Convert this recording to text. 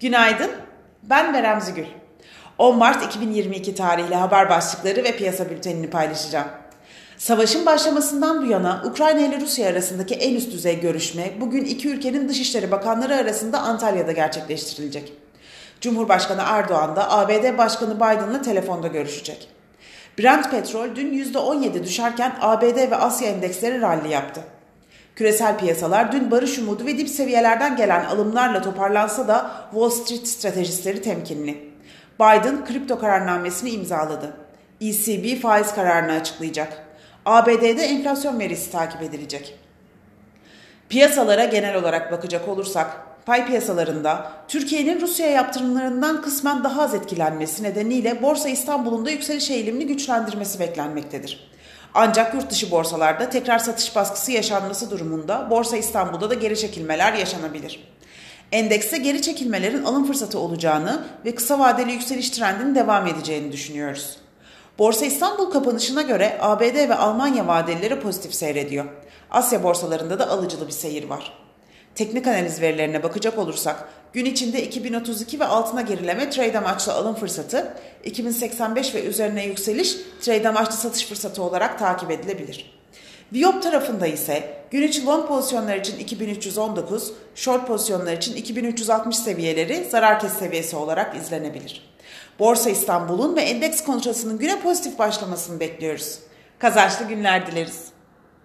Günaydın, ben Berem Zügül. 10 Mart 2022 tarihli haber başlıkları ve piyasa bültenini paylaşacağım. Savaşın başlamasından bu yana Ukrayna ile Rusya arasındaki en üst düzey görüşme bugün iki ülkenin dışişleri bakanları arasında Antalya'da gerçekleştirilecek. Cumhurbaşkanı Erdoğan da ABD Başkanı Biden'la telefonda görüşecek. Brent petrol dün %17 düşerken ABD ve Asya endeksleri rally yaptı. Küresel piyasalar dün barış umudu ve dip seviyelerden gelen alımlarla toparlansa da Wall Street stratejistleri temkinli. Biden kripto kararnamesini imzaladı. ECB faiz kararını açıklayacak. ABD'de enflasyon verisi takip edilecek. Piyasalara genel olarak bakacak olursak, pay piyasalarında Türkiye'nin Rusya yaptırımlarından kısmen daha az etkilenmesi nedeniyle Borsa İstanbul'un da yükseliş eğilimini güçlendirmesi beklenmektedir. Ancak yurt dışı borsalarda tekrar satış baskısı yaşanması durumunda Borsa İstanbul'da da geri çekilmeler yaşanabilir. Endekste geri çekilmelerin alım fırsatı olacağını ve kısa vadeli yükseliş trendinin devam edeceğini düşünüyoruz. Borsa İstanbul kapanışına göre ABD ve Almanya vadeleri pozitif seyrediyor. Asya borsalarında da alıcılı bir seyir var. Teknik analiz verilerine bakacak olursak gün içinde 2032 ve altına gerileme trade amaçlı alım fırsatı, 2085 ve üzerine yükseliş trade amaçlı satış fırsatı olarak takip edilebilir. Viyop tarafında ise gün içi long pozisyonlar için 2319, short pozisyonlar için 2360 seviyeleri zarar kes seviyesi olarak izlenebilir. Borsa İstanbul'un ve endeks kontrasının güne pozitif başlamasını bekliyoruz. Kazançlı günler dileriz.